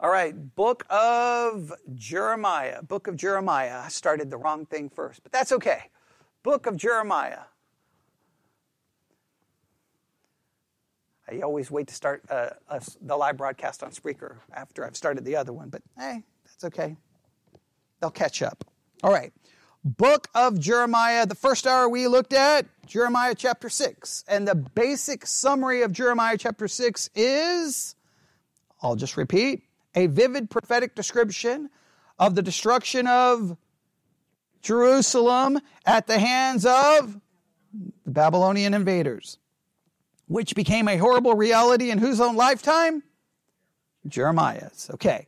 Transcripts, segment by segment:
All right, book of Jeremiah. Book of Jeremiah. I started the wrong thing first, but that's okay. Book of Jeremiah. I always wait to start uh, the live broadcast on Spreaker after I've started the other one, but hey, that's okay. They'll catch up. All right. Book of Jeremiah. The first hour we looked at Jeremiah chapter 6. And the basic summary of Jeremiah chapter 6 is I'll just repeat a vivid prophetic description of the destruction of Jerusalem at the hands of the Babylonian invaders, which became a horrible reality in whose own lifetime? Jeremiah's. Okay.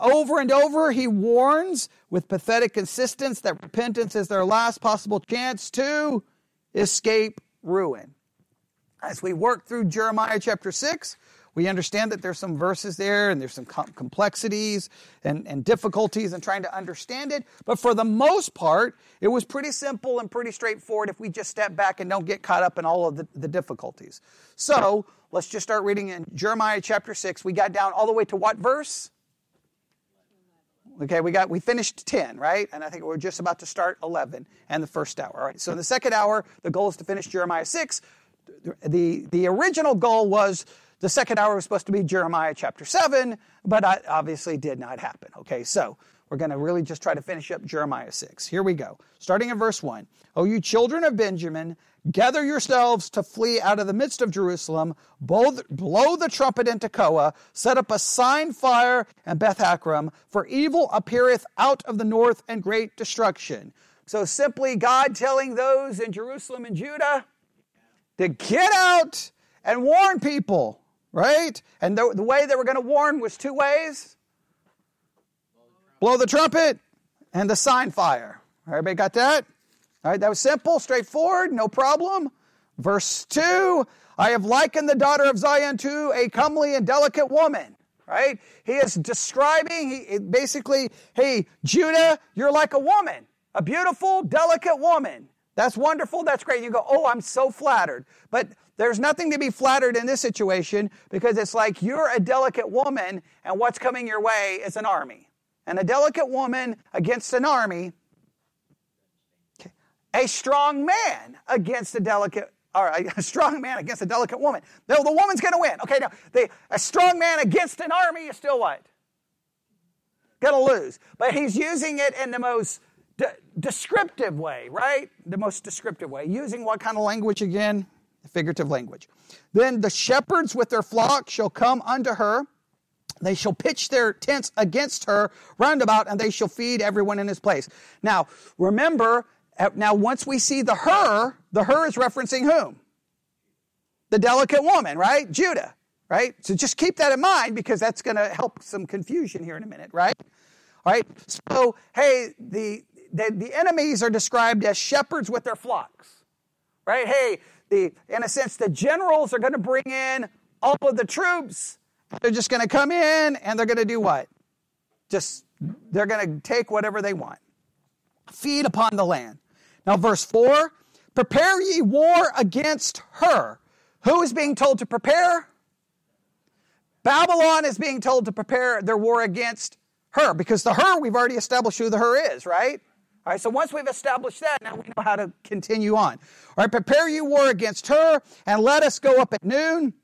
Over and over, he warns with pathetic insistence that repentance is their last possible chance to escape ruin. As we work through Jeremiah chapter 6, we understand that there's some verses there and there's some complexities and, and difficulties in trying to understand it. But for the most part, it was pretty simple and pretty straightforward if we just step back and don't get caught up in all of the, the difficulties. So let's just start reading in Jeremiah chapter 6. We got down all the way to what verse? Okay, we got we finished 10, right? And I think we're just about to start 11 and the first hour. All right. So in the second hour, the goal is to finish Jeremiah 6. The the original goal was the second hour was supposed to be Jeremiah chapter 7, but that obviously did not happen. Okay, so we're going to really just try to finish up Jeremiah 6. Here we go. Starting in verse 1. O you children of Benjamin, gather yourselves to flee out of the midst of Jerusalem, blow the trumpet in Tekoa, set up a sign fire in Beth Haccerem, for evil appeareth out of the north and great destruction. So simply God telling those in Jerusalem and Judah to get out and warn people right? And the, the way they were going to warn was two ways blow the trumpet and the sign fire. Everybody got that? All right, that was simple, straightforward, no problem. Verse 2 I have likened the daughter of Zion to a comely and delicate woman. Right? He is describing, he, basically, hey, Judah, you're like a woman, a beautiful, delicate woman. That's wonderful. That's great. You go, oh, I'm so flattered. But there's nothing to be flattered in this situation because it's like you're a delicate woman and what's coming your way is an army. And a delicate woman against an army, a strong man against a delicate or a strong man against a delicate woman. No, the woman's going to win. Okay, now, the, a strong man against an army is still what? Going to lose. But he's using it in the most de- descriptive way, right? The most descriptive way. Using what kind of language again? Figurative language. Then the shepherds with their flock shall come unto her. They shall pitch their tents against her round about, and they shall feed everyone in his place. Now, remember, now once we see the her, the her is referencing whom? The delicate woman, right? Judah, right? So just keep that in mind because that's going to help some confusion here in a minute, right? All right. So, hey, the, the, the enemies are described as shepherds with their flocks, right? Hey, the, in a sense, the generals are going to bring in all of the troops. They're just going to come in and they're going to do what? Just, they're going to take whatever they want. Feed upon the land. Now, verse 4 Prepare ye war against her. Who is being told to prepare? Babylon is being told to prepare their war against her because the her, we've already established who the her is, right? All right, so once we've established that, now we know how to continue on. All right, prepare you war against her, and let us go up at noon.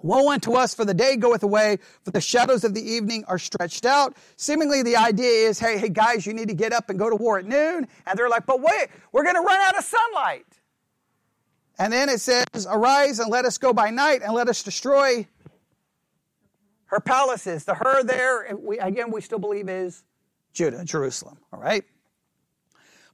Woe unto us, for the day goeth away, for the shadows of the evening are stretched out. Seemingly, the idea is, hey, hey, guys, you need to get up and go to war at noon. And they're like, but wait, we're going to run out of sunlight. And then it says, arise and let us go by night and let us destroy her palaces. The her there, we, again, we still believe is Judah, Jerusalem. All right?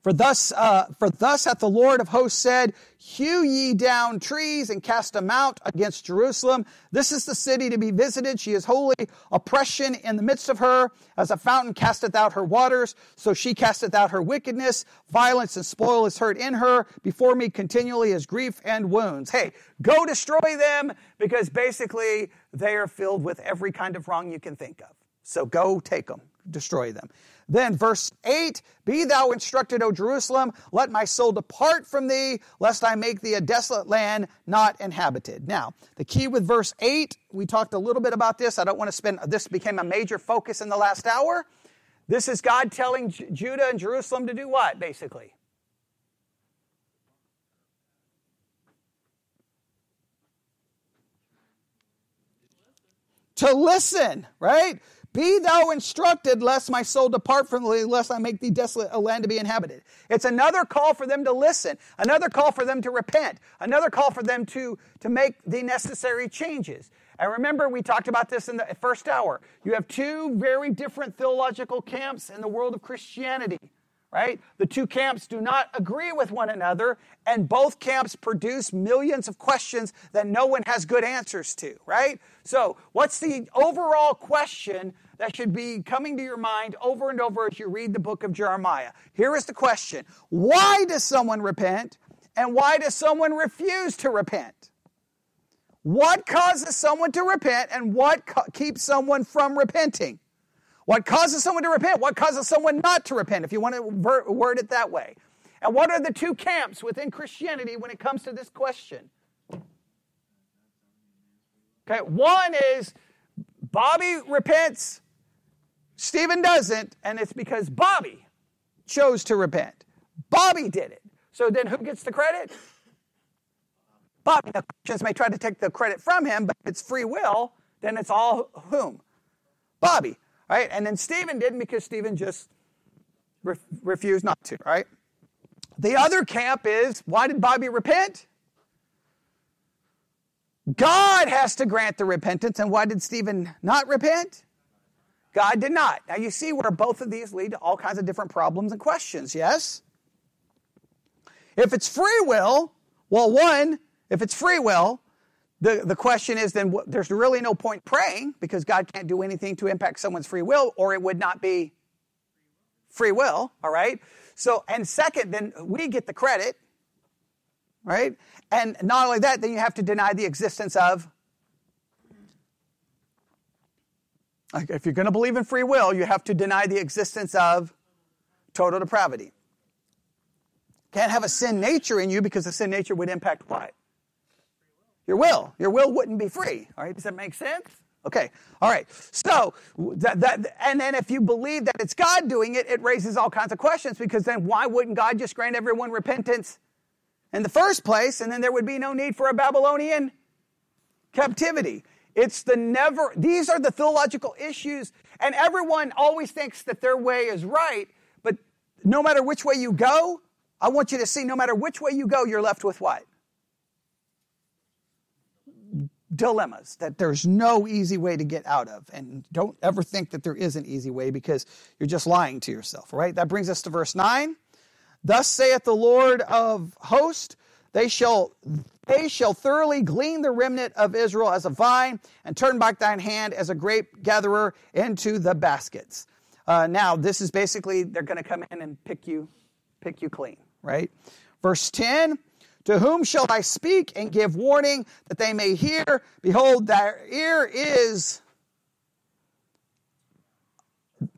For thus, uh, for thus hath the Lord of hosts said, Hew ye down trees and cast them out against Jerusalem. This is the city to be visited. She is holy. Oppression in the midst of her, as a fountain casteth out her waters, so she casteth out her wickedness. Violence and spoil is heard in her. Before me continually is grief and wounds. Hey, go destroy them because basically they are filled with every kind of wrong you can think of. So go take them. destroy them. Then, verse 8 Be thou instructed, O Jerusalem, let my soul depart from thee, lest I make thee a desolate land not inhabited. Now, the key with verse 8, we talked a little bit about this. I don't want to spend, this became a major focus in the last hour. This is God telling J- Judah and Jerusalem to do what, basically? To listen, right? Be thou instructed, lest my soul depart from thee, lest I make thee desolate, a land to be inhabited. It's another call for them to listen, another call for them to repent, another call for them to, to make the necessary changes. And remember, we talked about this in the first hour. You have two very different theological camps in the world of Christianity right? The two camps do not agree with one another, and both camps produce millions of questions that no one has good answers to, right? So, what's the overall question that should be coming to your mind over and over as you read the book of Jeremiah? Here is the question Why does someone repent, and why does someone refuse to repent? What causes someone to repent, and what co- keeps someone from repenting? What causes someone to repent? What causes someone not to repent, if you want to word it that way? And what are the two camps within Christianity when it comes to this question? Okay, one is Bobby repents, Stephen doesn't, and it's because Bobby chose to repent. Bobby did it. So then who gets the credit? Bobby. Now, Christians may try to take the credit from him, but if it's free will, then it's all whom? Bobby. Right? And then Stephen didn't because Stephen just re- refused not to, right? The other camp is why did Bobby repent? God has to grant the repentance. And why did Stephen not repent? God did not. Now you see where both of these lead to all kinds of different problems and questions, yes? If it's free will, well, one, if it's free will, the, the question is then what, there's really no point praying because God can't do anything to impact someone's free will or it would not be free will, all right? So, and second, then we get the credit, right? And not only that, then you have to deny the existence of. Like if you're going to believe in free will, you have to deny the existence of total depravity. Can't have a sin nature in you because the sin nature would impact what? Your will. Your will wouldn't be free. All right, does that make sense? Okay, all right. So, that, that, and then if you believe that it's God doing it, it raises all kinds of questions because then why wouldn't God just grant everyone repentance in the first place and then there would be no need for a Babylonian captivity? It's the never, these are the theological issues, and everyone always thinks that their way is right, but no matter which way you go, I want you to see no matter which way you go, you're left with what? Dilemmas that there's no easy way to get out of. And don't ever think that there is an easy way because you're just lying to yourself, right? That brings us to verse 9. Thus saith the Lord of hosts, they shall they shall thoroughly glean the remnant of Israel as a vine, and turn back thine hand as a grape gatherer into the baskets. Uh, now, this is basically they're going to come in and pick you, pick you clean, right? Verse ten. To whom shall I speak and give warning that they may hear? Behold, their ear is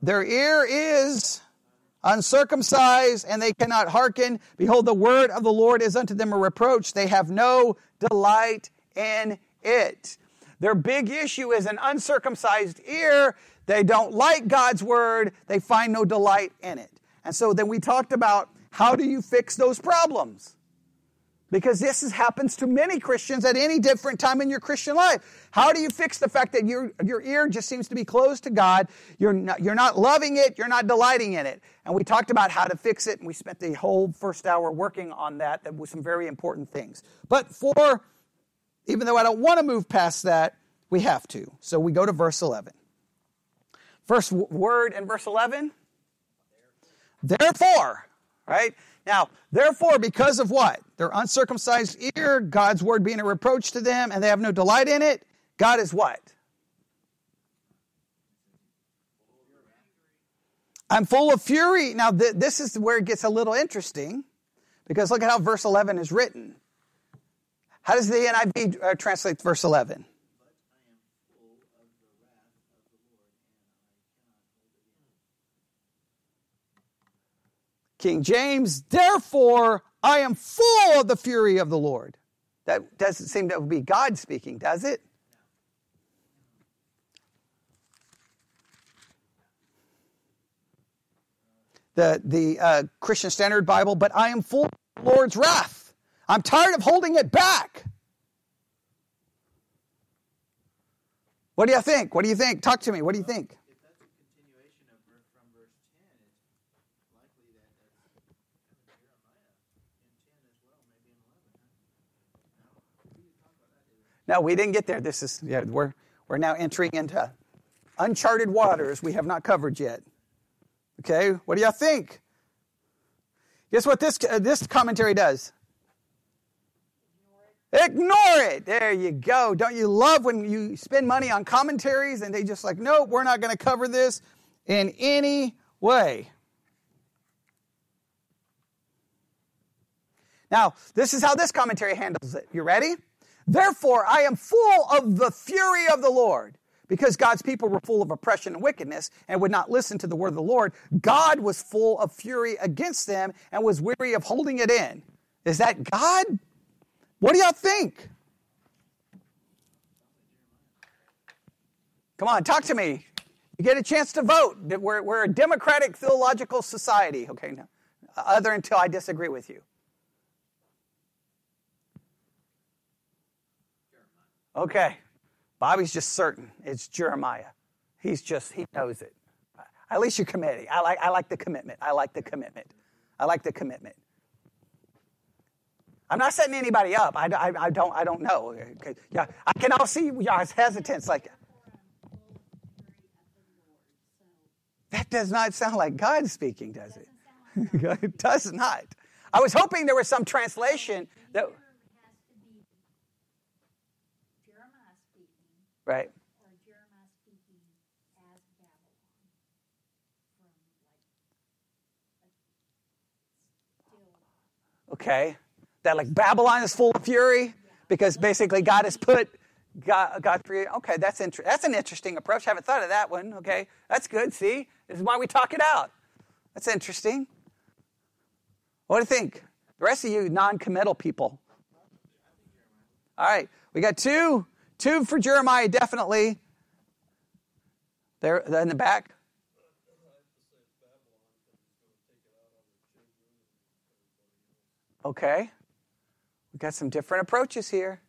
their ear is uncircumcised, and they cannot hearken. Behold, the word of the Lord is unto them a reproach. They have no delight in it. Their big issue is an uncircumcised ear. They don't like God's word. They find no delight in it. And so then we talked about how do you fix those problems? Because this happens to many Christians at any different time in your Christian life. How do you fix the fact that your, your ear just seems to be closed to God? You're not, you're not loving it, you're not delighting in it. And we talked about how to fix it, and we spent the whole first hour working on that. That was some very important things. But for, even though I don't want to move past that, we have to. So we go to verse 11. First word in verse 11 Therefore, right? Now, therefore, because of what? Their uncircumcised ear, God's word being a reproach to them, and they have no delight in it, God is what? I'm full of fury. Now, th- this is where it gets a little interesting because look at how verse 11 is written. How does the NIV uh, translate verse 11? King James, therefore I am full of the fury of the Lord. That doesn't seem to be God speaking, does it? The, the uh, Christian Standard Bible, but I am full of the Lord's wrath. I'm tired of holding it back. What do you think? What do you think? Talk to me. What do you think? No, we didn't get there. This is yeah, we're we're now entering into uncharted waters we have not covered yet. Okay, what do y'all think? Guess what this uh, this commentary does? Ignore it. There you go. Don't you love when you spend money on commentaries and they just like, nope, we're not going to cover this in any way. Now, this is how this commentary handles it. You ready? Therefore, I am full of the fury of the Lord. Because God's people were full of oppression and wickedness and would not listen to the word of the Lord, God was full of fury against them and was weary of holding it in. Is that God? What do y'all think? Come on, talk to me. You get a chance to vote. We're, we're a democratic theological society. Okay, no. Other until I disagree with you. Okay. Bobby's just certain it's Jeremiah. He's just, he knows it. At least you're committing. I like, I like the commitment. I like the commitment. I like the commitment. I'm not setting anybody up. I, I, I don't, I don't know. Yeah, I can all see y'all's hesitance. Like, that does not sound like God speaking, does it? it does not. I was hoping there was some translation that. Right. Or Jeremiah speaking as Babylon Okay. That like Babylon is full of fury because basically God has put God, God created. Okay, that's inter- that's an interesting approach. I haven't thought of that one. Okay, that's good. See, this is why we talk it out. That's interesting. What do you think? The rest of you non-committal people. All right, we got two Two for Jeremiah, definitely. There in the back. Okay. We've got some different approaches here.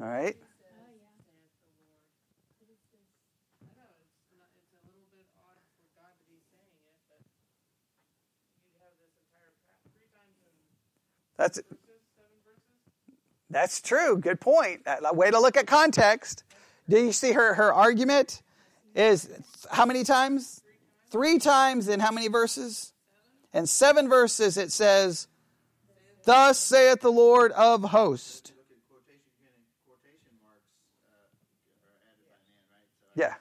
All right. That's that's true. Good point. Uh, A way to look at context. Do you see her her argument is how many times? Three times in how many verses? In seven verses it says, "Thus saith the Lord of hosts." Yeah.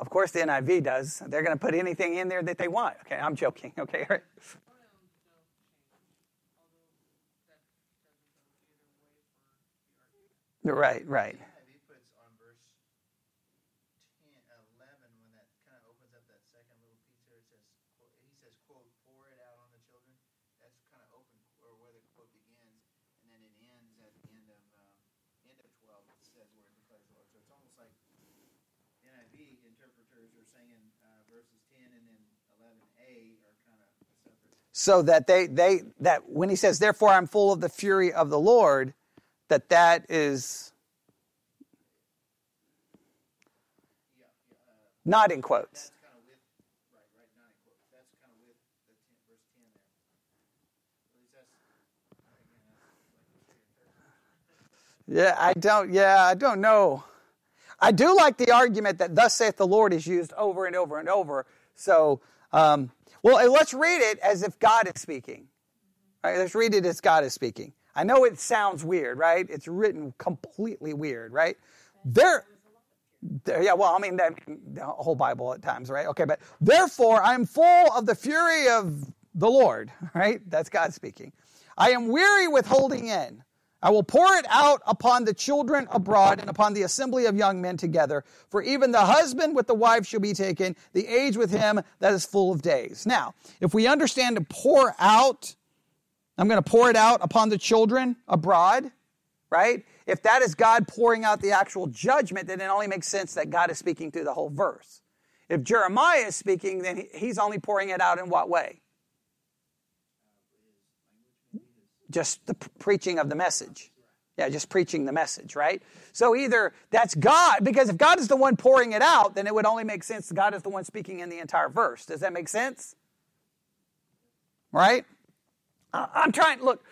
Of course, the NIV does. They're going to put anything in there that they want. Okay, I'm joking. Okay, right. Right, right. So that they they that when he says therefore i'm full of the fury of the lord that that is not in quotes. Yeah i don't yeah i don't know. I do like the argument that thus saith the lord is used over and over and over. So um, well, let's read it as if God is speaking. Right, let's read it as God is speaking. I know it sounds weird, right? It's written completely weird, right? There, there yeah, well, I mean, the whole Bible at times, right? Okay, but therefore I'm full of the fury of the Lord, right? That's God speaking. I am weary with holding in. I will pour it out upon the children abroad and upon the assembly of young men together. For even the husband with the wife shall be taken, the age with him that is full of days. Now, if we understand to pour out, I'm going to pour it out upon the children abroad, right? If that is God pouring out the actual judgment, then it only makes sense that God is speaking through the whole verse. If Jeremiah is speaking, then he's only pouring it out in what way? Just the preaching of the message. Yeah, just preaching the message, right? So either that's God, because if God is the one pouring it out, then it would only make sense God is the one speaking in the entire verse. Does that make sense? Right? I'm trying, look,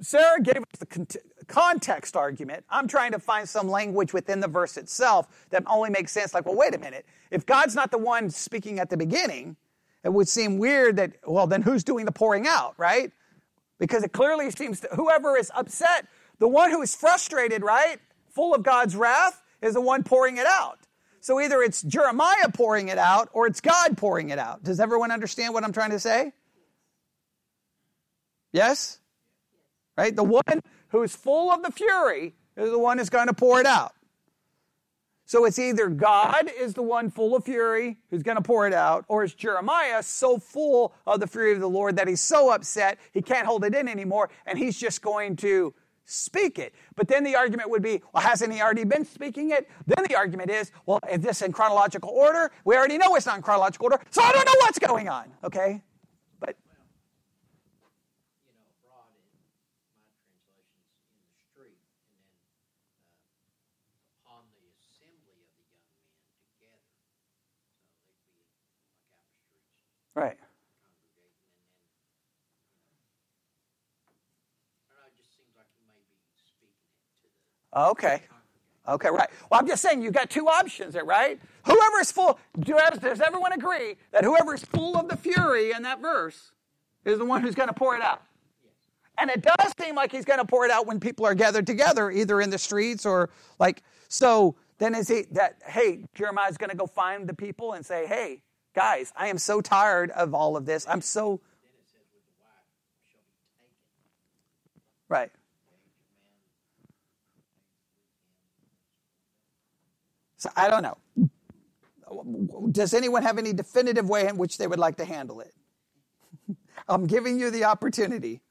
Sarah gave us the context argument. I'm trying to find some language within the verse itself that only makes sense. Like, well, wait a minute. If God's not the one speaking at the beginning, it would seem weird that, well, then who's doing the pouring out, right? Because it clearly seems that whoever is upset, the one who is frustrated, right, full of God's wrath, is the one pouring it out. So either it's Jeremiah pouring it out or it's God pouring it out. Does everyone understand what I'm trying to say? Yes? Right? The one who's full of the fury is the one who's going to pour it out. So it's either God is the one full of fury who's going to pour it out, or it's Jeremiah so full of the fury of the Lord that he's so upset he can't hold it in anymore and he's just going to speak it. But then the argument would be, well, hasn't he already been speaking it? Then the argument is, well, is this in chronological order? We already know it's not in chronological order, so I don't know what's going on, okay? Right. Okay. Okay, right. Well, I'm just saying you've got two options there, right? Whoever is full, does everyone agree that whoever is full of the fury in that verse is the one who's going to pour it out? And it does seem like he's going to pour it out when people are gathered together, either in the streets or like, so then is he that, hey, Jeremiah's going to go find the people and say, hey, Guys, I am so tired of all of this. I'm so. Right. So I don't know. Does anyone have any definitive way in which they would like to handle it? I'm giving you the opportunity.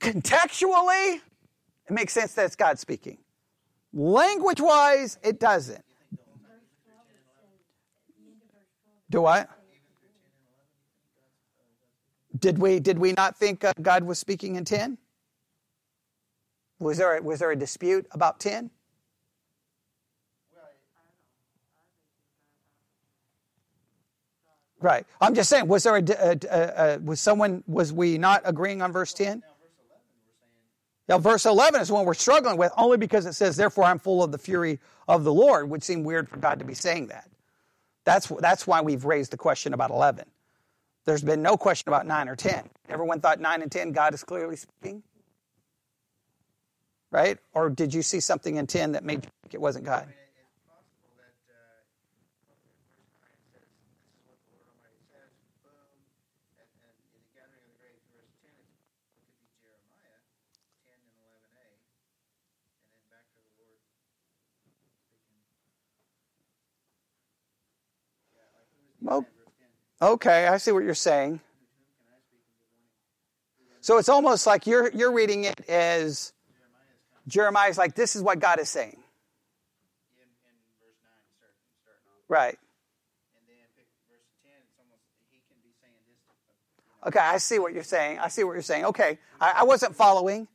Contextually, it makes sense that it's God speaking. Language wise, it doesn't. Do I? Did we, did we not think uh, God was speaking in 10? Was there, a, was there a dispute about 10? Right. I'm just saying, was there a, a, a, was someone, was we not agreeing on verse 10? Now, verse 11 is one we're struggling with only because it says, Therefore I'm full of the fury of the Lord, would seem weird for God to be saying that. That's, that's why we've raised the question about 11. There's been no question about 9 or 10. Everyone thought 9 and 10, God is clearly speaking? Right? Or did you see something in 10 that made you think it wasn't God? Oh, okay, I see what you're saying. So it's almost like you're you're reading it as Jeremiah's like, this is what God is saying. Right. Okay, I see what you're saying. I see what you're saying. Okay, I, I wasn't following.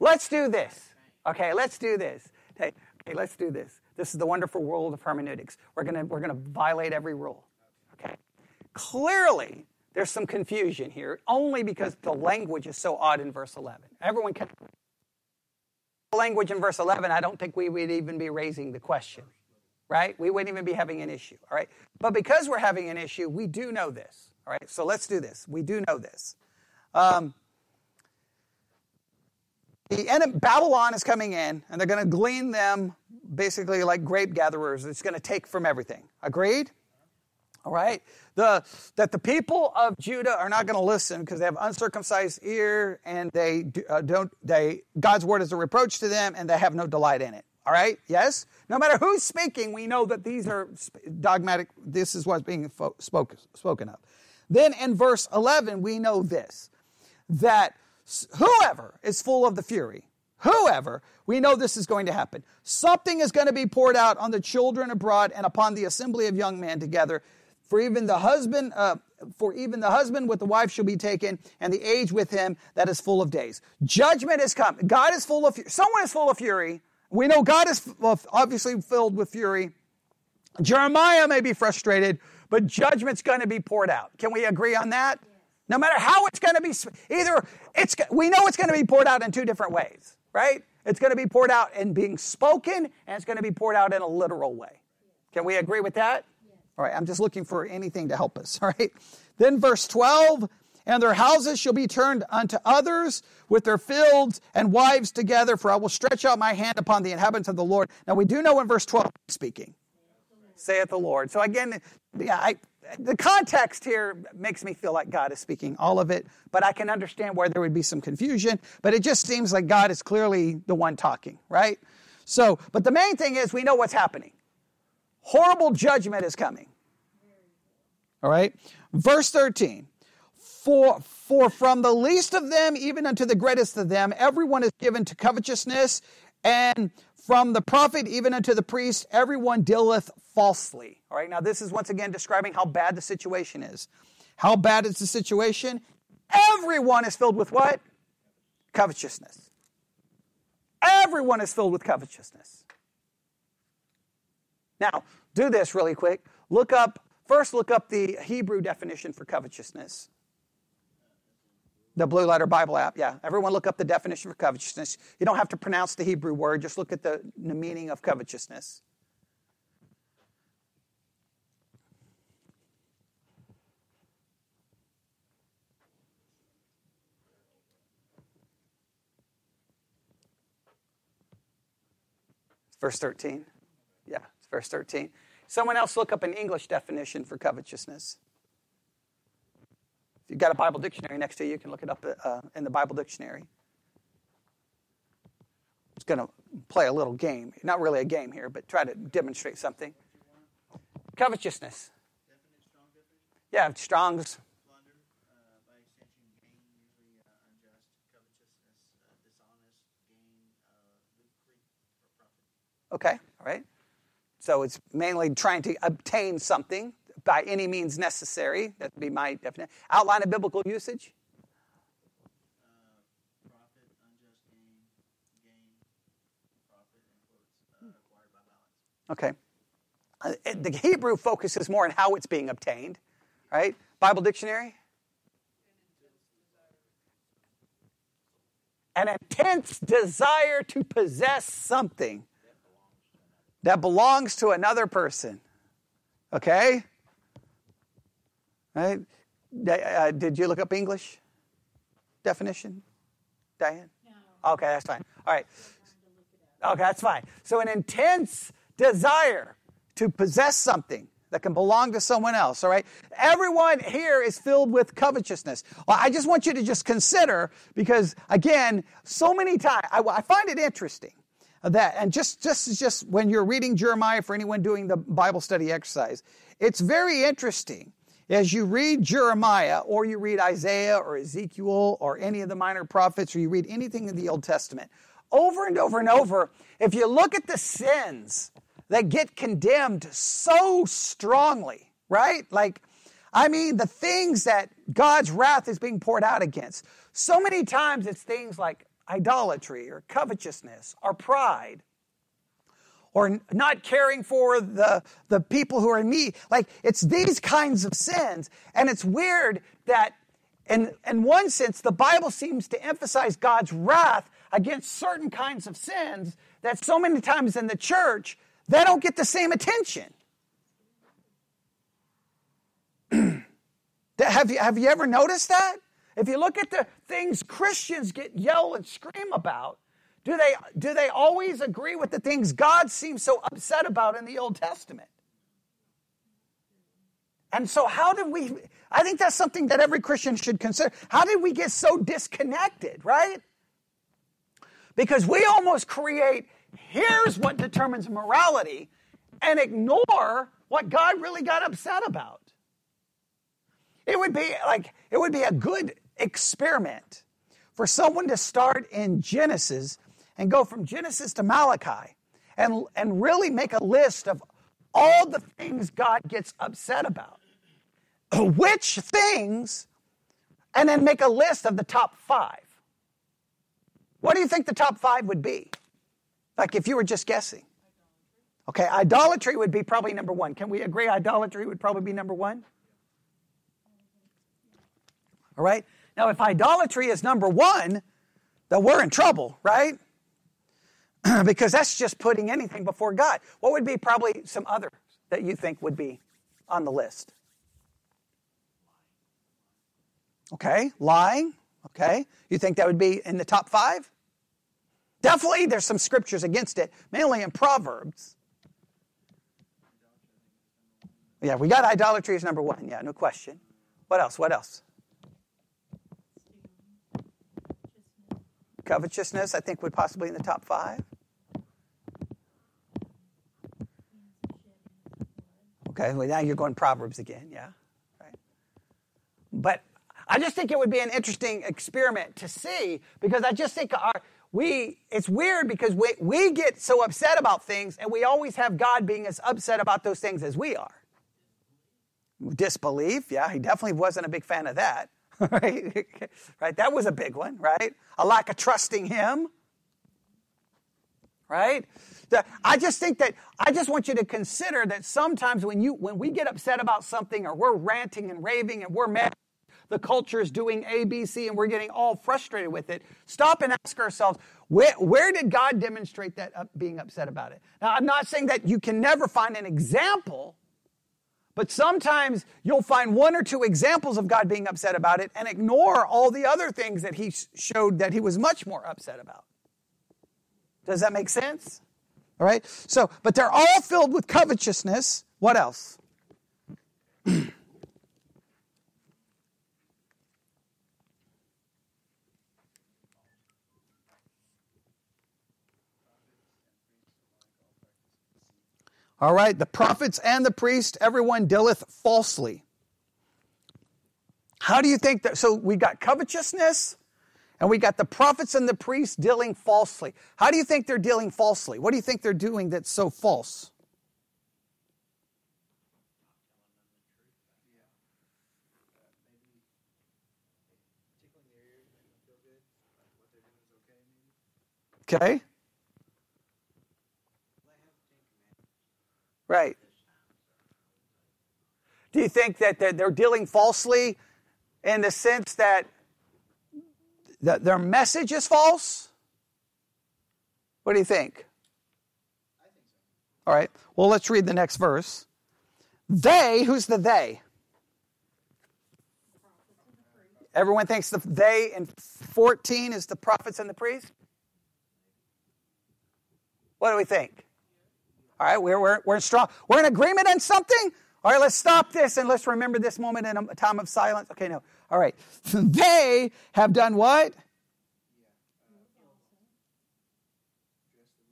Let's do this. Okay, let's do this. Hey, okay, let's do this. This is the wonderful world of hermeneutics. We're gonna we're gonna violate every rule. Okay. Clearly, there's some confusion here, only because the language is so odd in verse 11. Everyone can language in verse 11, I don't think we would even be raising the question, right? We wouldn't even be having an issue, all right? But because we're having an issue, we do know this, all right? So let's do this. We do know this. Um, the enemy, Babylon is coming in, and they're going to glean them basically like grape gatherers. It's going to take from everything. Agreed? All right? The, that the people of Judah are not going to listen because they have uncircumcised ear and they uh, don't, they, God's word is a reproach to them and they have no delight in it. All right? Yes? No matter who's speaking, we know that these are dogmatic, this is what's being fo- spoken, spoken of. Then in verse 11, we know this that whoever is full of the fury, whoever, we know this is going to happen. Something is going to be poured out on the children abroad and upon the assembly of young men together. For even the husband, uh, for even the husband with the wife shall be taken, and the age with him that is full of days. Judgment has come. God is full of fury. someone is full of fury. We know God is obviously filled with fury. Jeremiah may be frustrated, but judgment's going to be poured out. Can we agree on that? No matter how it's going to be, either it's we know it's going to be poured out in two different ways, right? It's going to be poured out in being spoken, and it's going to be poured out in a literal way. Can we agree with that? All right, I'm just looking for anything to help us. All right. Then verse 12, and their houses shall be turned unto others with their fields and wives together, for I will stretch out my hand upon the inhabitants of the Lord. Now we do know in verse 12 speaking, saith the Lord. So again, yeah, I, the context here makes me feel like God is speaking all of it, but I can understand where there would be some confusion. But it just seems like God is clearly the one talking, right? So, but the main thing is we know what's happening. Horrible judgment is coming. All right? Verse 13. For, for from the least of them even unto the greatest of them, everyone is given to covetousness, and from the prophet even unto the priest, everyone dealeth falsely. All right, now this is once again describing how bad the situation is. How bad is the situation? Everyone is filled with what? Covetousness. Everyone is filled with covetousness. Now, do this really quick. Look up, first look up the Hebrew definition for covetousness. The Blue Letter Bible app, yeah. Everyone look up the definition for covetousness. You don't have to pronounce the Hebrew word, just look at the, the meaning of covetousness. Verse 13. Yeah, it's verse 13. Someone else look up an English definition for covetousness. You've got a Bible dictionary next to you, you can look it up uh, in the Bible dictionary. It's going to play a little game. Not really a game here, but try to demonstrate something. Covetousness. Yeah, Strong's uh, uh, uh, Okay, all right. So it's mainly trying to obtain something by any means necessary. That would be my definition. Outline of biblical usage. Okay. Uh, the Hebrew focuses more on how it's being obtained, right? Bible dictionary. An intense desire to possess something that belongs to another person. Okay? Right? Uh, did you look up English definition, Diane? No. Okay, that's fine. All right. Okay, that's fine. So, an intense desire to possess something that can belong to someone else, all right? Everyone here is filled with covetousness. Well, I just want you to just consider, because again, so many times, I, I find it interesting that. And just, just, just when you're reading Jeremiah for anyone doing the Bible study exercise, it's very interesting as you read Jeremiah or you read Isaiah or Ezekiel or any of the minor prophets or you read anything in the Old Testament, over and over and over, if you look at the sins that get condemned so strongly, right? Like, I mean, the things that God's wrath is being poured out against. So many times it's things like idolatry or covetousness or pride or not caring for the, the people who are in need. Like, it's these kinds of sins. And it's weird that, in, in one sense, the Bible seems to emphasize God's wrath against certain kinds of sins that so many times in the church, they don't get the same attention. have, you, have you ever noticed that? if you look at the things Christians get yell and scream about, do they, do they always agree with the things God seems so upset about in the Old Testament? And so, how did we? I think that's something that every Christian should consider. How did we get so disconnected, right? Because we almost create here's what determines morality and ignore what God really got upset about. It would be like, it would be a good experiment for someone to start in Genesis and go from Genesis to Malachi and, and really make a list of all the things God gets upset about. Which things, and then make a list of the top five. What do you think the top five would be? Like if you were just guessing. Okay, idolatry would be probably number one. Can we agree idolatry would probably be number one? All right? Now, if idolatry is number one, then we're in trouble, right? because that's just putting anything before God. What would be probably some other that you think would be on the list? Okay, lying. Okay, you think that would be in the top five? Definitely, there's some scriptures against it, mainly in Proverbs. Yeah, we got idolatry as number one. Yeah, no question. What else? What else? Covetousness, I think, would possibly in the top five. Okay, well, now you're going Proverbs again, yeah. Right. But I just think it would be an interesting experiment to see because I just think our, we, it's weird because we, we get so upset about things and we always have God being as upset about those things as we are. Disbelief, yeah, he definitely wasn't a big fan of that. Right? right? That was a big one, right? A lack of trusting him. Right? I just think that I just want you to consider that sometimes when you when we get upset about something or we're ranting and raving and we're mad the culture is doing A, B, C, and we're getting all frustrated with it. Stop and ask ourselves, where, where did God demonstrate that up, being upset about it? Now, I'm not saying that you can never find an example but sometimes you'll find one or two examples of God being upset about it and ignore all the other things that he showed that he was much more upset about. Does that make sense? All right. So, but they're all filled with covetousness. What else? All right, the prophets and the priest, everyone dealeth falsely. How do you think that? So we got covetousness, and we got the prophets and the priests dealing falsely. How do you think they're dealing falsely? What do you think they're doing that's so false? Okay. Right. Do you think that they're dealing falsely in the sense that their message is false? What do you think? All right. Well, let's read the next verse. They, who's the they? Everyone thinks the they in 14 is the prophets and the priests? What do we think? All right, we're, we're, we're strong. We're in agreement on something? All right, let's stop this and let's remember this moment in a time of silence. Okay, no. All right. They have done what?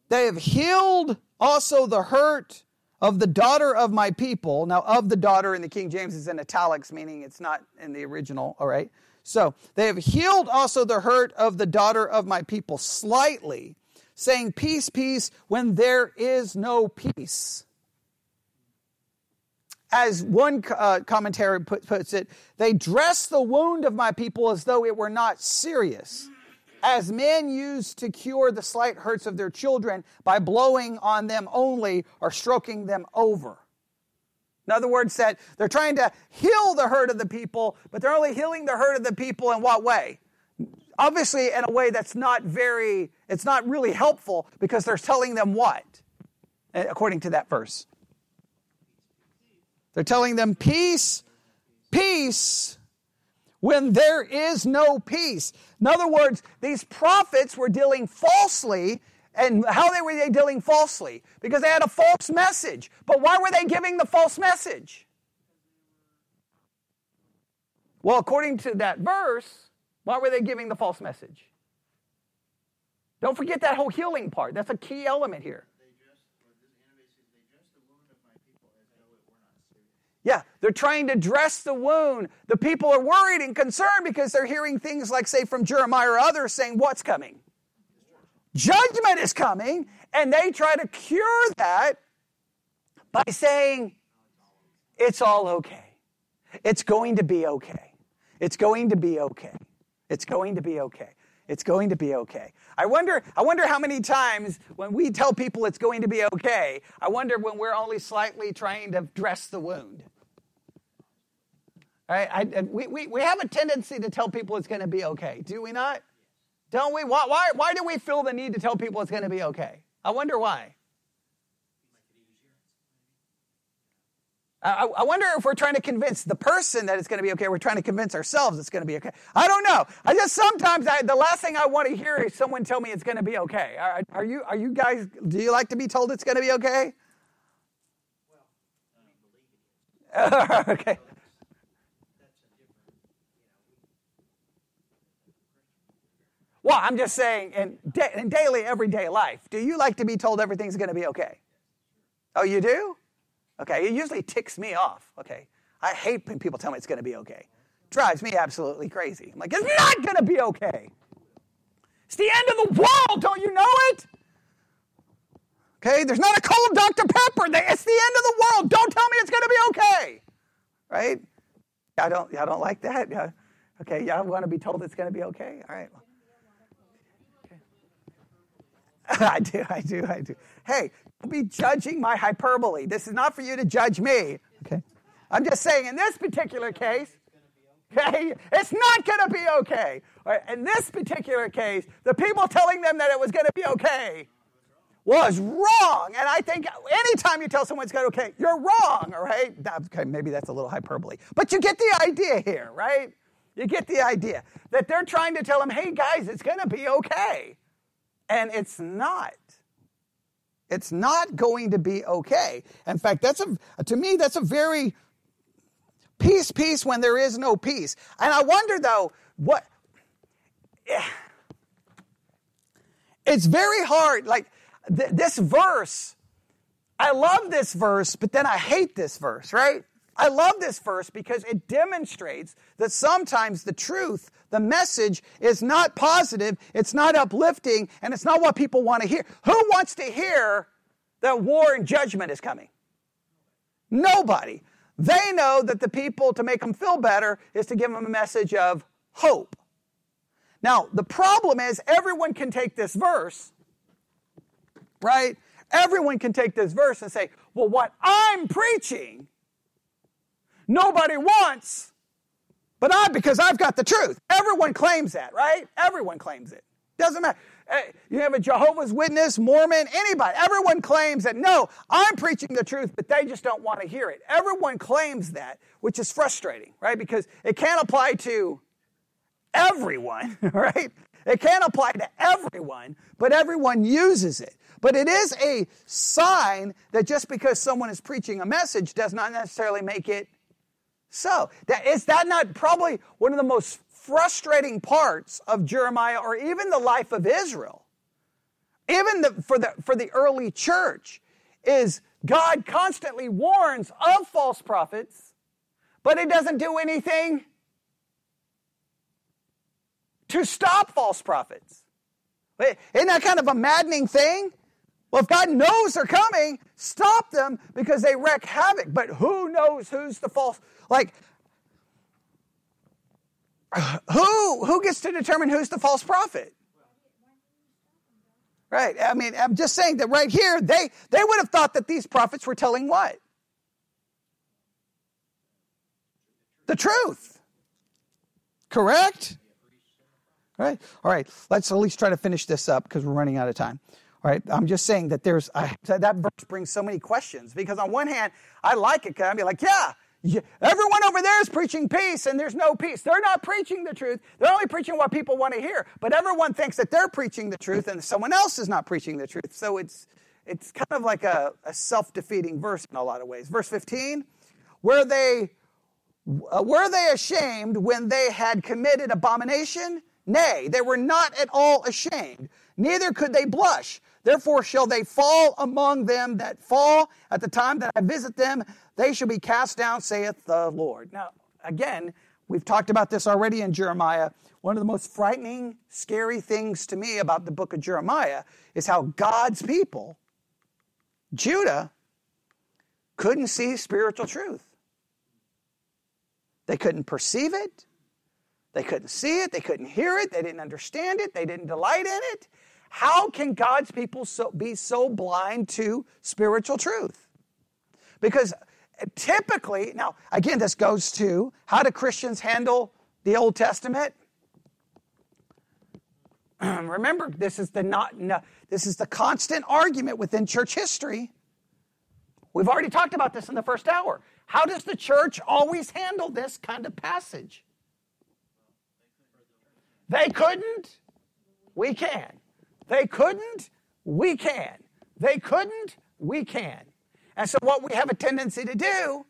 They have healed also the hurt of the daughter of my people. Now, of the daughter in the King James is in italics, meaning it's not in the original. All right. So they have healed also the hurt of the daughter of my people slightly saying peace, peace, when there is no peace. As one uh, commentary put, puts it, they dress the wound of my people as though it were not serious, as men use to cure the slight hurts of their children by blowing on them only or stroking them over. In other words, that they're trying to heal the hurt of the people, but they're only healing the hurt of the people in what way? Obviously, in a way that's not very, it's not really helpful because they're telling them what? According to that verse. They're telling them peace, peace, when there is no peace. In other words, these prophets were dealing falsely. And how they were they dealing falsely? Because they had a false message. But why were they giving the false message? Well, according to that verse, why were they giving the false message? Don't forget that whole healing part. That's a key element here. Yeah, they're trying to dress the wound. The people are worried and concerned because they're hearing things like, say, from Jeremiah or others saying, What's coming? Judgment is coming. And they try to cure that by saying, It's all okay. It's going to be okay. It's going to be okay. It's going to be okay. It's going to be okay. I wonder, I wonder how many times when we tell people it's going to be okay, I wonder when we're only slightly trying to dress the wound. Right? I, we, we, we have a tendency to tell people it's going to be okay, do we not? Don't we? Why, why, why do we feel the need to tell people it's going to be okay? I wonder why. I, I, wonder if we're trying to convince the person that it's going to be okay. We're trying to convince ourselves it's going to be okay. I don't know. I just sometimes I, the last thing I want to hear is someone tell me it's going to be okay. Are, are you are you guys? Do you like to be told it's going to be okay? Well, okay. Well, I'm just saying, in, da- in daily, everyday life, do you like to be told everything's going to be okay? Oh, you do? Okay, it usually ticks me off. Okay, I hate when people tell me it's going to be okay. Drives me absolutely crazy. I'm like, it's not going to be okay. It's the end of the world. Don't you know it? Okay, there's not a cold Dr. Pepper. It's the end of the world. Don't tell me it's going to be okay. Right? I don't. I don't like that. Okay. Y'all want to be told it's going to be okay? All right. Okay. I do. I do. I do. Hey, don't be judging my hyperbole. This is not for you to judge me. Okay. I'm just saying, in this particular case, okay, it's not going to be okay. Right, in this particular case, the people telling them that it was going to be okay was wrong. And I think anytime you tell someone it's going to be okay, you're wrong, all right? Okay, maybe that's a little hyperbole. But you get the idea here, right? You get the idea that they're trying to tell them, hey, guys, it's going to be okay. And it's not. It's not going to be okay. In fact, that's a, to me, that's a very peace, peace when there is no peace. And I wonder though, what, it's very hard. Like th- this verse, I love this verse, but then I hate this verse, right? I love this verse because it demonstrates that sometimes the truth, the message is not positive, it's not uplifting, and it's not what people want to hear. Who wants to hear that war and judgment is coming? Nobody. They know that the people, to make them feel better, is to give them a message of hope. Now, the problem is everyone can take this verse, right? Everyone can take this verse and say, well, what I'm preaching nobody wants, but I, because I've got the truth. Everyone claims that, right? Everyone claims it. Doesn't matter. Eh, you have a Jehovah's Witness, Mormon, anybody. Everyone claims that, no, I'm preaching the truth, but they just don't want to hear it. Everyone claims that, which is frustrating, right? Because it can't apply to everyone, right? It can't apply to everyone, but everyone uses it. But it is a sign that just because someone is preaching a message does not necessarily make it so, that, is that not probably one of the most frustrating parts of Jeremiah or even the life of Israel? Even the, for, the, for the early church, is God constantly warns of false prophets, but He doesn't do anything to stop false prophets. Isn't that kind of a maddening thing? Well, if God knows they're coming, stop them because they wreak havoc. But who knows who's the false? Like, who who gets to determine who's the false prophet? Right. I mean, I'm just saying that right here, they they would have thought that these prophets were telling what? The truth. Correct? Right. All right. Let's at least try to finish this up because we're running out of time. Right, I'm just saying that there's that verse brings so many questions because on one hand I like it because I'm be like, yeah, everyone over there is preaching peace and there's no peace. They're not preaching the truth. They're only preaching what people want to hear. But everyone thinks that they're preaching the truth and someone else is not preaching the truth. So it's, it's kind of like a, a self defeating verse in a lot of ways. Verse 15, where they were they ashamed when they had committed abomination? Nay, they were not at all ashamed, neither could they blush. Therefore shall they fall among them that fall at the time that I visit them. They shall be cast down, saith the Lord. Now, again, we've talked about this already in Jeremiah. One of the most frightening, scary things to me about the book of Jeremiah is how God's people, Judah, couldn't see spiritual truth. They couldn't perceive it. They couldn't see it. They couldn't hear it. They didn't understand it. They didn't delight in it. How can God's people so, be so blind to spiritual truth? Because typically, now again, this goes to how do Christians handle the Old Testament? Remember, this is the not no, this is the constant argument within church history. We've already talked about this in the first hour. How does the church always handle this kind of passage? They couldn't, we can. They couldn't, we can. They couldn't, we can. And so, what we have a tendency to do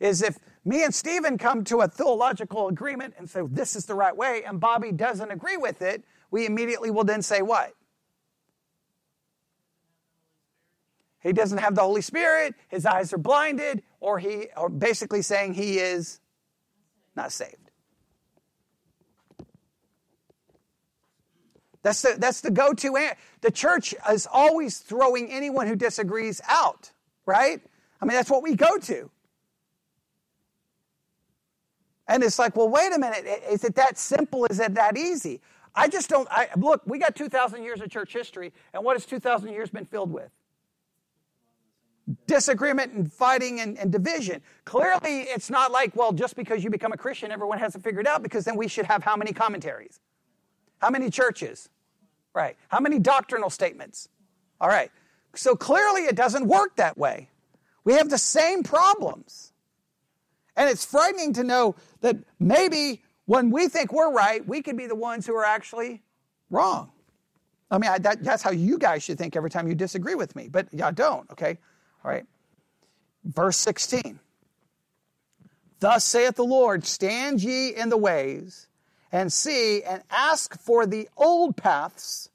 is if me and Stephen come to a theological agreement and say, this is the right way, and Bobby doesn't agree with it, we immediately will then say, what? He doesn't have the Holy Spirit, his eyes are blinded, or he or basically saying he is not saved. That's the, that's the go to answer. The church is always throwing anyone who disagrees out, right? I mean, that's what we go to. And it's like, well, wait a minute. Is it that simple? Is it that easy? I just don't. I, look, we got 2,000 years of church history, and what has 2,000 years been filled with? Disagreement and fighting and, and division. Clearly, it's not like, well, just because you become a Christian, everyone has it figured out, because then we should have how many commentaries? How many churches? Right. How many doctrinal statements? All right. So clearly it doesn't work that way. We have the same problems. And it's frightening to know that maybe when we think we're right, we could be the ones who are actually wrong. I mean, I, that, that's how you guys should think every time you disagree with me, but y'all don't, okay? All right. Verse 16. Thus saith the Lord, stand ye in the ways and see and ask for the old paths.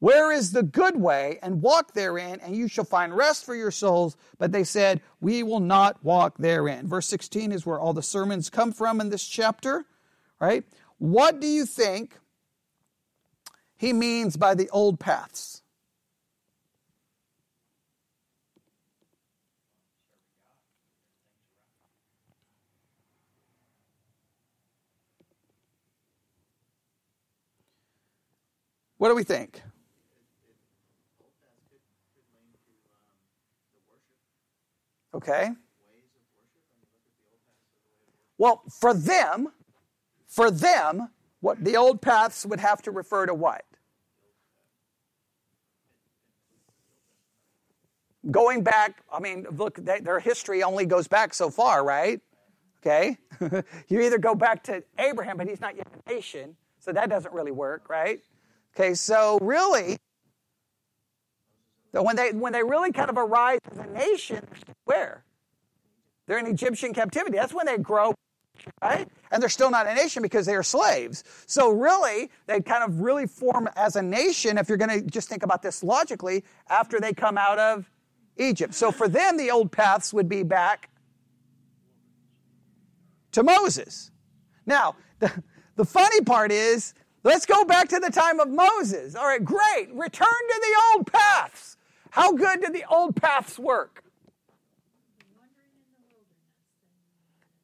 Where is the good way? And walk therein, and you shall find rest for your souls. But they said, We will not walk therein. Verse 16 is where all the sermons come from in this chapter, right? What do you think he means by the old paths? What do we think? Okay. Well, for them, for them, what the old paths would have to refer to what? Going back, I mean, look, they, their history only goes back so far, right? Okay? you either go back to Abraham, but he's not yet a nation, so that doesn't really work, right? Okay, so really, when they when they really kind of arise as a nation, where? They're in Egyptian captivity. That's when they grow, right? And they're still not a nation because they are slaves. So really, they kind of really form as a nation, if you're going to just think about this logically, after they come out of Egypt. So for them, the old paths would be back to Moses. Now, the, the funny part is Let's go back to the time of Moses. All right, great. Return to the old paths. How good did the old paths work?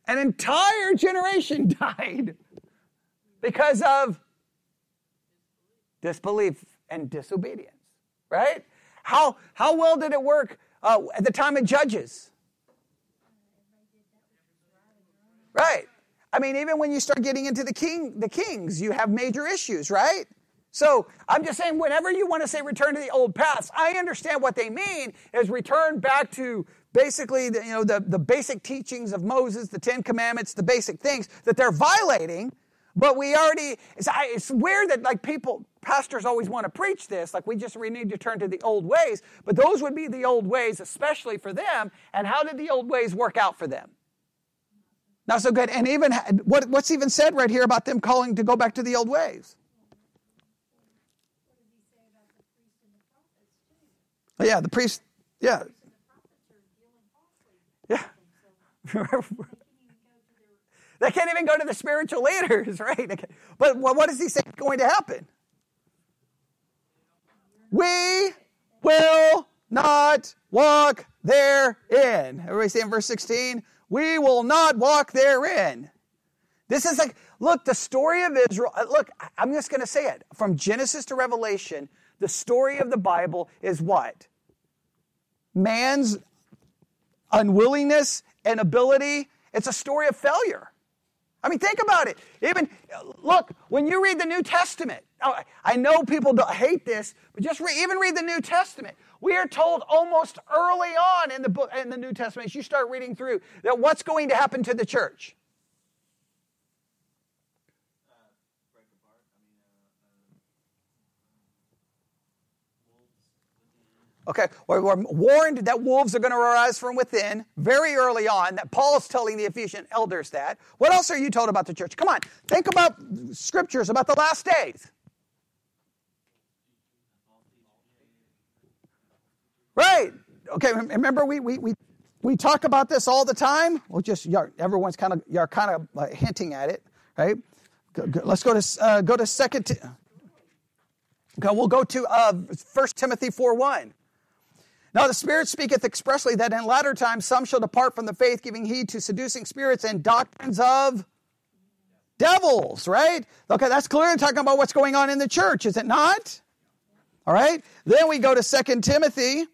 An entire generation died because of disbelief and disobedience, right? How, how well did it work uh, at the time of Judges? Right. I mean, even when you start getting into the king, the kings, you have major issues, right? So I'm just saying, whenever you want to say return to the old paths, I understand what they mean is return back to basically the, you know the, the basic teachings of Moses, the Ten Commandments, the basic things that they're violating. But we already, it's, it's weird that like people, pastors always want to preach this, like we just we need to turn to the old ways. But those would be the old ways, especially for them. And how did the old ways work out for them? Not so good. And even what, what's even said right here about them calling to go back to the old ways? Oh, yeah, the priest. Yeah. Yeah. they can't even go to the spiritual leaders, right? But what does he say is going to happen? We will not walk therein. Everybody say in verse 16, we will not walk therein. This is like, look, the story of Israel, uh, look, I'm just going to say it. From Genesis to Revelation, the story of the Bible is what? Man's unwillingness and ability. It's a story of failure. I mean, think about it. Even, look, when you read the New Testament, I know people hate this, but just re, even read the New Testament. We are told almost early on in the book, in the New Testament, as you start reading through, that what's going to happen to the church. Okay, we're warned that wolves are going to arise from within very early on, that Paul's telling the Ephesian elders that. What else are you told about the church? Come on, think about scriptures about the last days. Right. Okay, remember we, we, we, we talk about this all the time? Well, just everyone's kind of, you're kind of like hinting at it, right? Go, go, let's go to, uh, go to second, t- okay, we'll go to uh, 1 Timothy 4 1. Now the Spirit speaketh expressly that in latter times some shall depart from the faith, giving heed to seducing spirits and doctrines of devils, right? Okay, that's clearly talking about what's going on in the church, is it not? All right. Then we go to Second Timothy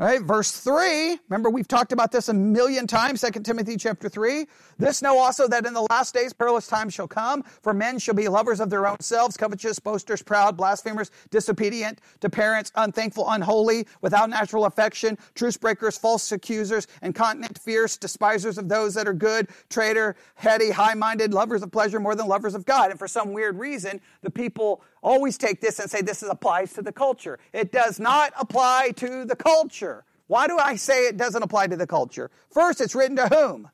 all right, verse 3. Remember, we've talked about this a million times, 2 Timothy chapter 3. This know also that in the last days perilous times shall come, for men shall be lovers of their own selves, covetous, boasters, proud, blasphemers, disobedient to parents, unthankful, unholy, without natural affection, truce breakers, false accusers, incontinent, fierce, despisers of those that are good, traitor, heady, high-minded, lovers of pleasure more than lovers of God. And for some weird reason, the people always take this and say this applies to the culture. It does not apply to the culture. Why do I say it doesn't apply to the culture? First, it's written to whom?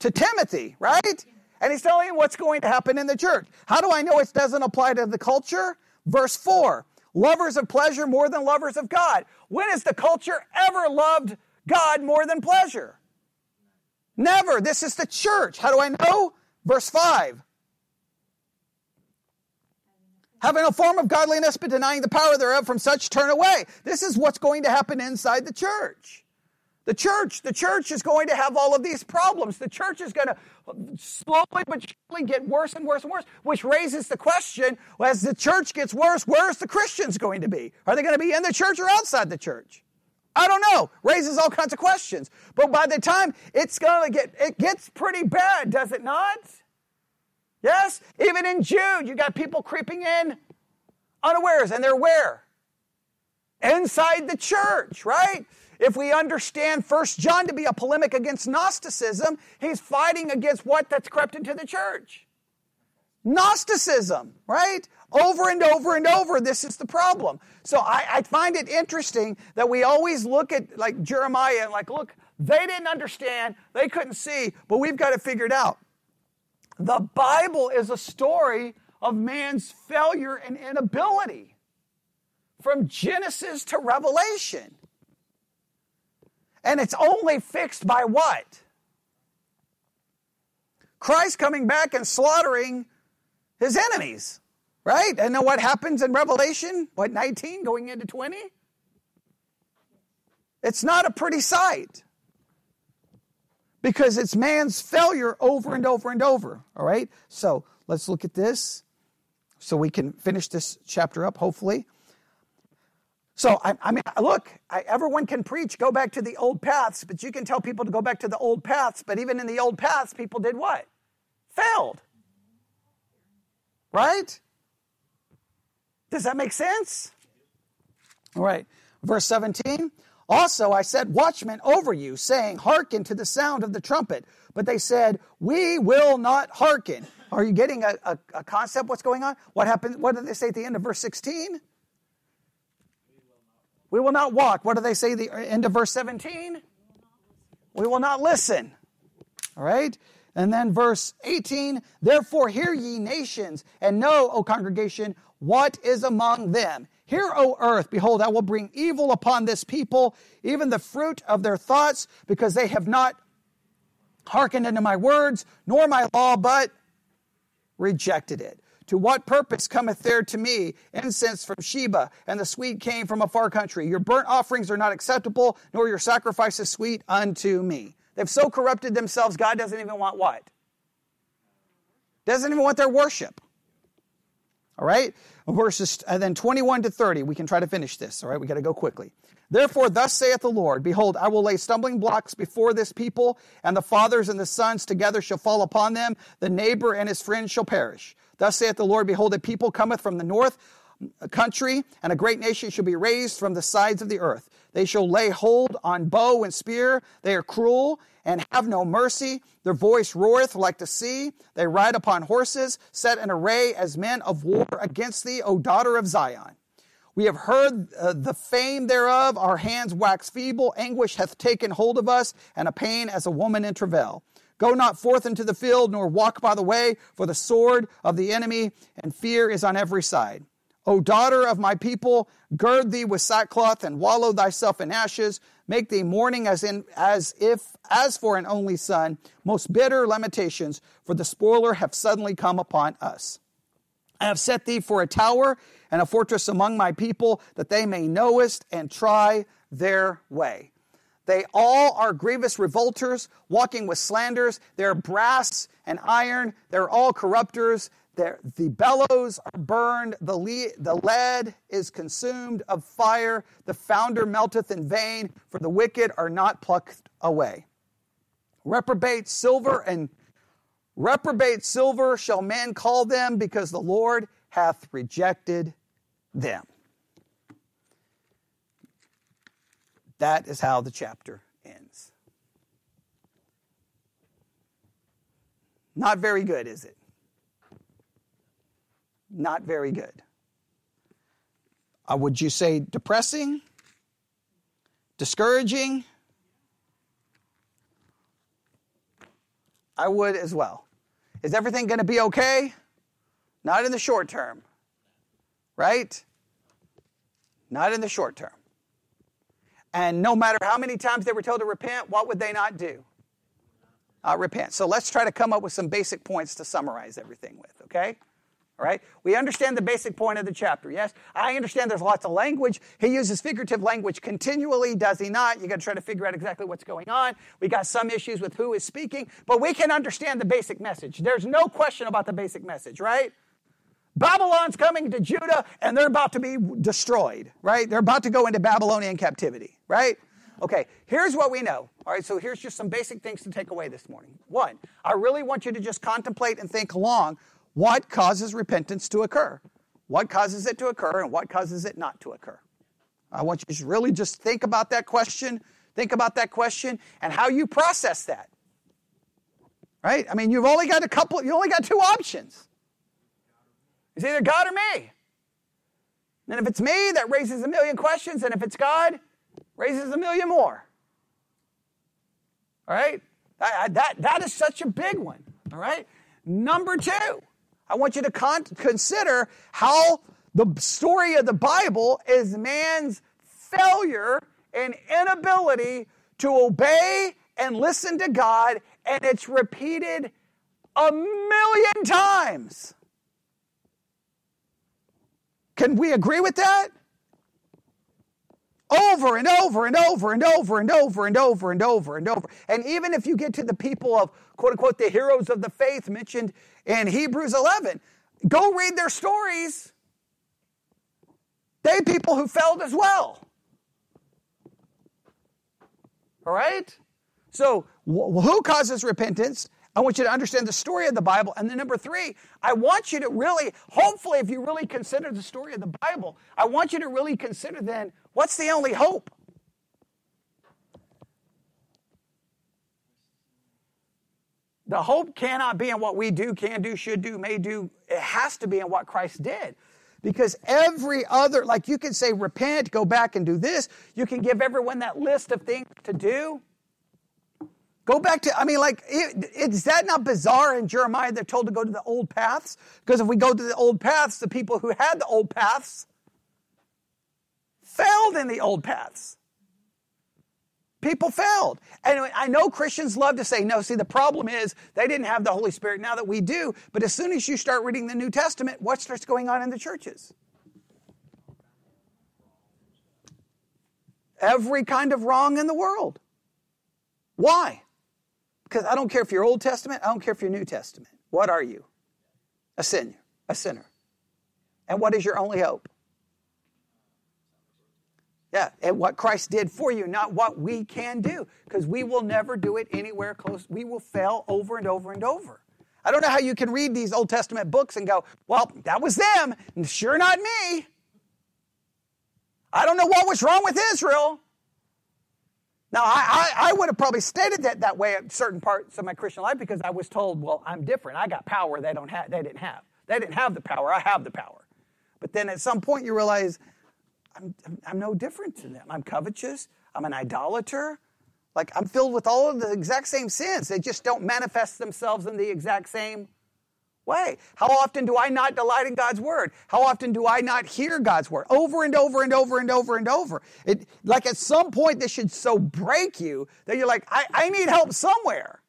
To Timothy, right? And he's telling you what's going to happen in the church. How do I know it doesn't apply to the culture? Verse 4 lovers of pleasure more than lovers of God. When has the culture ever loved God more than pleasure? Never. This is the church. How do I know? Verse 5 having a form of godliness but denying the power thereof from such turn away this is what's going to happen inside the church the church the church is going to have all of these problems the church is going to slowly but surely get worse and worse and worse which raises the question well, as the church gets worse where's the christians going to be are they going to be in the church or outside the church I don't know. Raises all kinds of questions. But by the time it's going to get, it gets pretty bad, does it not? Yes? Even in Jude, you got people creeping in unawares, and they're where? Inside the church, right? If we understand First John to be a polemic against Gnosticism, he's fighting against what that's crept into the church. Gnosticism, right? Over and over and over, this is the problem. So I, I, find it interesting that we always look at like Jeremiah and like, look, they didn't understand, they couldn't see, but we've got it figured out. The Bible is a story of man's failure and inability from Genesis to Revelation. And it's only fixed by what? Christ coming back and slaughtering his enemies, right? And then what happens in Revelation? What, 19 going into 20? It's not a pretty sight because it's man's failure over and over and over. All right? So let's look at this so we can finish this chapter up, hopefully. So, I, I mean, look, I, everyone can preach, go back to the old paths, but you can tell people to go back to the old paths, but even in the old paths, people did what? Failed. Right? Does that make sense? All right. Verse 17 Also, I set watchmen over you, saying, Hearken to the sound of the trumpet. But they said, We will not hearken. Are you getting a, a, a concept what's going on? What happened? What did they say at the end of verse 16? We will not walk. What do they say at the uh, end of verse 17? We will not listen. All right? And then verse 18, therefore hear ye nations, and know, O congregation, what is among them. Hear, O earth, behold, I will bring evil upon this people, even the fruit of their thoughts, because they have not hearkened unto my words, nor my law, but rejected it. To what purpose cometh there to me incense from Sheba, and the sweet cane from a far country? Your burnt offerings are not acceptable, nor your sacrifices sweet unto me. They've so corrupted themselves, God doesn't even want what? Doesn't even want their worship. All right? Verses, and then 21 to 30, we can try to finish this. All right? We got to go quickly. Therefore, thus saith the Lord Behold, I will lay stumbling blocks before this people, and the fathers and the sons together shall fall upon them. The neighbor and his friend shall perish. Thus saith the Lord Behold, a people cometh from the north country, and a great nation shall be raised from the sides of the earth. They shall lay hold on bow and spear. They are cruel and have no mercy. Their voice roareth like the sea. They ride upon horses, set in array as men of war against thee, O daughter of Zion. We have heard uh, the fame thereof. Our hands wax feeble. Anguish hath taken hold of us, and a pain as a woman in travail. Go not forth into the field, nor walk by the way, for the sword of the enemy and fear is on every side. O daughter of my people, gird thee with sackcloth and wallow thyself in ashes. Make thee mourning as in as if as for an only son. Most bitter lamentations, for the spoiler have suddenly come upon us. I have set thee for a tower and a fortress among my people, that they may knowest and try their way. They all are grievous revolters, walking with slanders. They're brass and iron. They're all corrupters. There, the bellows are burned, the, the lead is consumed of fire, the founder melteth in vain, for the wicked are not plucked away. Reprobate silver and reprobate silver shall men call them, because the Lord hath rejected them. That is how the chapter ends. Not very good, is it? Not very good. Uh, would you say depressing? Discouraging? I would as well. Is everything going to be okay? Not in the short term, right? Not in the short term. And no matter how many times they were told to repent, what would they not do? Uh, repent. So let's try to come up with some basic points to summarize everything with, okay? All right? We understand the basic point of the chapter, yes? I understand there's lots of language. He uses figurative language continually, does he not? You got to try to figure out exactly what's going on. We got some issues with who is speaking, but we can understand the basic message. There's no question about the basic message, right? Babylon's coming to Judah and they're about to be destroyed, right? They're about to go into Babylonian captivity, right? Okay, here's what we know. All right, so here's just some basic things to take away this morning. One, I really want you to just contemplate and think along what causes repentance to occur? What causes it to occur and what causes it not to occur? I want you to really just think about that question, think about that question and how you process that. Right? I mean, you've only got a couple, you only got two options. It's either God or me. And if it's me, that raises a million questions, and if it's God, raises a million more. All right? That, that, is such a big one. All right? Number two, I want you to con- consider how the story of the Bible is man's failure and inability to obey and listen to God, and it's repeated a million times. Can we agree with that? Over and over and over and over and over and over and over and over. And even if you get to the people of quote unquote the heroes of the faith mentioned in Hebrews 11. Go read their stories. They people who failed as well. All right? So, who causes repentance? I want you to understand the story of the Bible. And then, number three, I want you to really, hopefully, if you really consider the story of the Bible, I want you to really consider then what's the only hope? The hope cannot be in what we do, can do, should do, may do. It has to be in what Christ did. Because every other, like you can say, repent, go back and do this. You can give everyone that list of things to do. Go back to, I mean, like, is that not bizarre in Jeremiah? They're told to go to the old paths? Because if we go to the old paths, the people who had the old paths failed in the old paths. People failed. And I know Christians love to say, no, see, the problem is they didn't have the Holy Spirit now that we do. But as soon as you start reading the New Testament, what starts going on in the churches? Every kind of wrong in the world. Why? Because I don't care if you're Old Testament, I don't care if you're New Testament. What are you? A sinner. A sinner. And what is your only hope? Yeah, and what Christ did for you, not what we can do, because we will never do it anywhere close. We will fail over and over and over. I don't know how you can read these Old Testament books and go, well, that was them, and sure not me. I don't know what was wrong with Israel. Now, I, I, I, would have probably stated that that way at certain parts of my Christian life because I was told, well, I'm different. I got power they, don't have, they didn't have. They didn't have the power. I have the power. But then at some point you realize, I'm, I'm no different to them. I'm covetous. I'm an idolater. Like I'm filled with all of the exact same sins. They just don't manifest themselves in the exact same way. How often do I not delight in God's word? How often do I not hear God's word? Over and over and over and over and over. It, like at some point, this should so break you that you're like, I, I need help somewhere.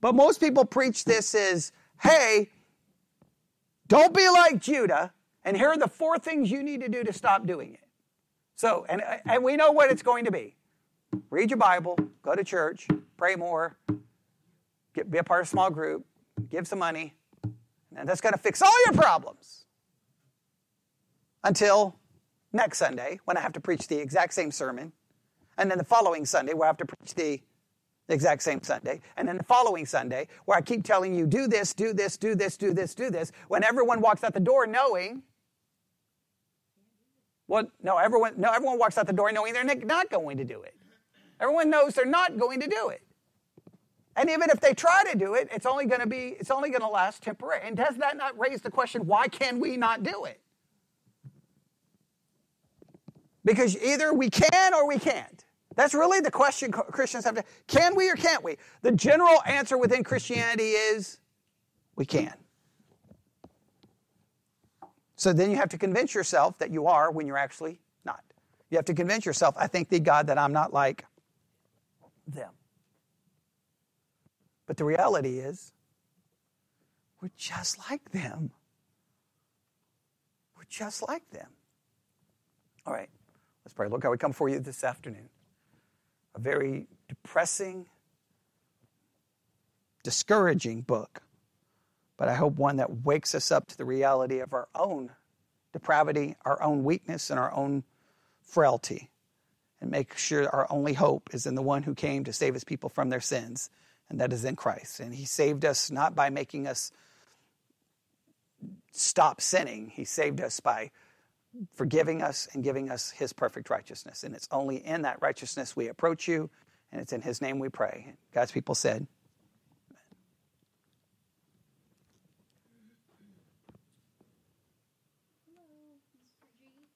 But most people preach this as, hey, don't be like Judah. And here are the four things you need to do to stop doing it. So, and, and we know what it's going to be read your Bible, go to church, pray more, get, be a part of a small group, give some money, and that's going to fix all your problems. Until next Sunday, when I have to preach the exact same sermon, and then the following Sunday, where I have to preach the the exact same Sunday. And then the following Sunday, where I keep telling you, do this, do this, do this, do this, do this, when everyone walks out the door knowing well, no, everyone, no, everyone walks out the door knowing they're not going to do it. Everyone knows they're not going to do it. And even if they try to do it, it's only going to be, it's only going to last temporary. And does that not raise the question, why can we not do it? Because either we can or we can't. That's really the question Christians have to. Can we or can't we? The general answer within Christianity is we can. So then you have to convince yourself that you are when you're actually not. You have to convince yourself, I thank thee, God, that I'm not like them. But the reality is, we're just like them. We're just like them. All right, let's pray. Look how we come for you this afternoon. A very depressing, discouraging book but I hope one that wakes us up to the reality of our own depravity, our own weakness, and our own frailty, and make sure our only hope is in the one who came to save his people from their sins, and that is in Christ. And he saved us not by making us stop sinning, he saved us by forgiving us and giving us his perfect righteousness. And it's only in that righteousness we approach you, and it's in his name we pray. God's people said,